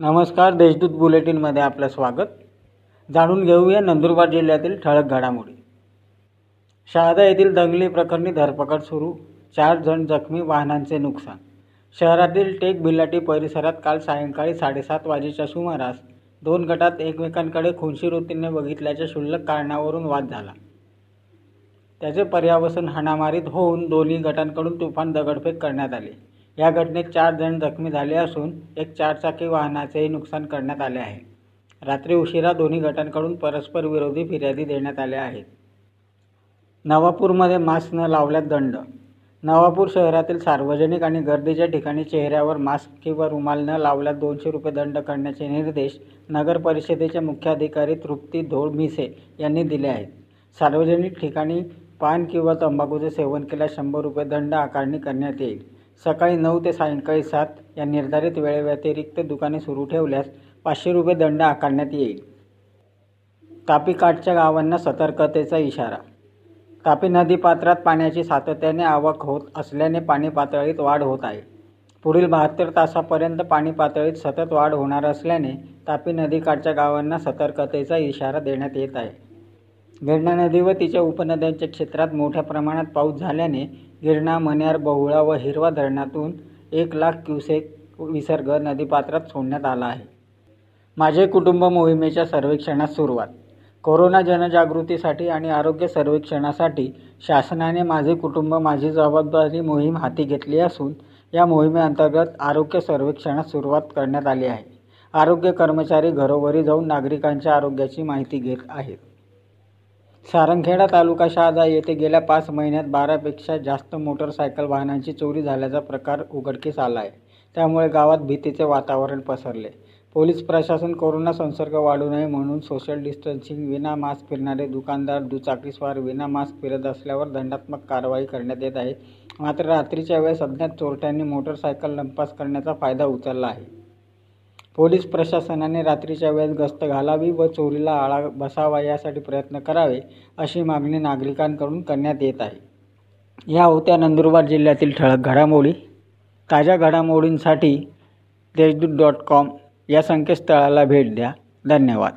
नमस्कार देशदूत बुलेटिनमध्ये आपलं स्वागत. जाणून घेऊया नंदुरबार जिल्ह्यातील ठळक घडामोडी. शहादा येथील दंगली प्रकरणी धरपकड सुरू चार जण जखमी वाहनांचे नुकसान. शहरातील टेक बिलाटी परिसरात काल सायंकाळी साडेसात वाजेच्या सुमारास दोन गटात एकमेकांकडे खुनशी वृत्तीने बघितल्याच्या क्षुल्लक कारणावरून वाद झाला. त्याचे पर्यावसन हाणामारीत होऊन दोन्ही गटांकडून तुफान दगडफेक करण्यात आली. या घटनेत चार जण जखमी झाले असून एक चारचाकी वाहनाचेही नुकसान करण्यात आले आहे. रात्री उशिरा दोन्ही गटांकडून परस्पर विरोधी फिर्यादी देण्यात आल्या आहेत. नवापूरमध्ये मास्क न लावल्यात दंड. नवापूर शहरातील सार्वजनिक आणि गर्दीच्या ठिकाणी चेहऱ्यावर मास्क किंवा रुमाल न लावल्यास दोनशे रुपये दंड करण्याचे निर्देश नगर परिषदेचे मुख्याधिकारी तृप्ती धोळ मिसे यांनी दिले आहेत. सार्वजनिक ठिकाणी पान किंवा तंबाखूचे सेवन केल्यास शंभर रुपये दंड आकारणी करण्यात येईल. सकाळी नऊ ते सायंकाळी सात या निर्धारित वेळेव्यतिरिक्त दुकाने सुरू ठेवल्यास पाचशे रुपये दंड आकारण्यात येईल. तापीकाठच्या गावांना सतर्कतेचा इशारा. तापी नदीपात्रात पाण्याची सातत्याने आवक होत असल्याने पाणी पातळीत वाढ होत आहे. पुढील बहात्तर तासापर्यंत पाणी पातळीत सतत वाढ होणार असल्याने तापी नदीकाठच्या गावांना सतर्कतेचा इशारा देण्यात येत आहे. गिरणा नदी व तिच्या उपनद्यांच्या क्षेत्रात मोठ्या प्रमाणात पाऊस झाल्याने गिरणा मन्यार बहुळा व हिरवा धरणातून एक लाख क्युसेक विसर्ग नदीपात्रात सोडण्यात आला आहे. माझे कुटुंब मोहिमेच्या सर्वेक्षणास सुरुवात. कोरोना जनजागृतीसाठी आणि आरोग्य सर्वेक्षणासाठी शासनाने माझे कुटुंब माझी जबाबदारी मोहीम हाती घेतली असून या मोहिमेअंतर्गत आरोग्य सर्वेक्षणास सुरुवात करण्यात आली आहे. आरोग्य कर्मचारी घरोघरी जाऊन नागरिकांच्या आरोग्याची माहिती घेत आहेत. सारंगखेडा तालुका शहादा येथे गेल्या पाच महिन्यात बारापेक्षा जास्त मोटरसायकल वाहनांची चोरी झाल्याचा प्रकार उघडकीस आला आहे त्यामुळे गावात भीतीचे वातावरण पसरले. पोलीस प्रशासन कोरोना संसर्ग वाढू नये म्हणून सोशल डिस्टन्सिंग विना मास्क फिरणारे दुकानदार दुचाकीस्वार विना मास्क फिरत असल्यावर दंडात्मक कारवाई करण्यात येत आहे. मात्र रात्रीच्या वेळेस अज्ञात चोरट्यांनी मोटरसायकल लंपास करण्याचा फायदा उचलला आहे. पोलीस प्रशासनाने रात्रीच्या वेळेस गस्त घालावी व चोरीला आळा बसावा यासाठी प्रयत्न करावे अशी मागणी नागरिकांकडून करण्यात येत आहे. या होत्या नंदुरबार जिल्ह्यातील ठळक घडामोडी. ताज्या घडामोडींसाठी देशदूत डॉट कॉम या संकेतस्थळाला भेट द्या. धन्यवाद.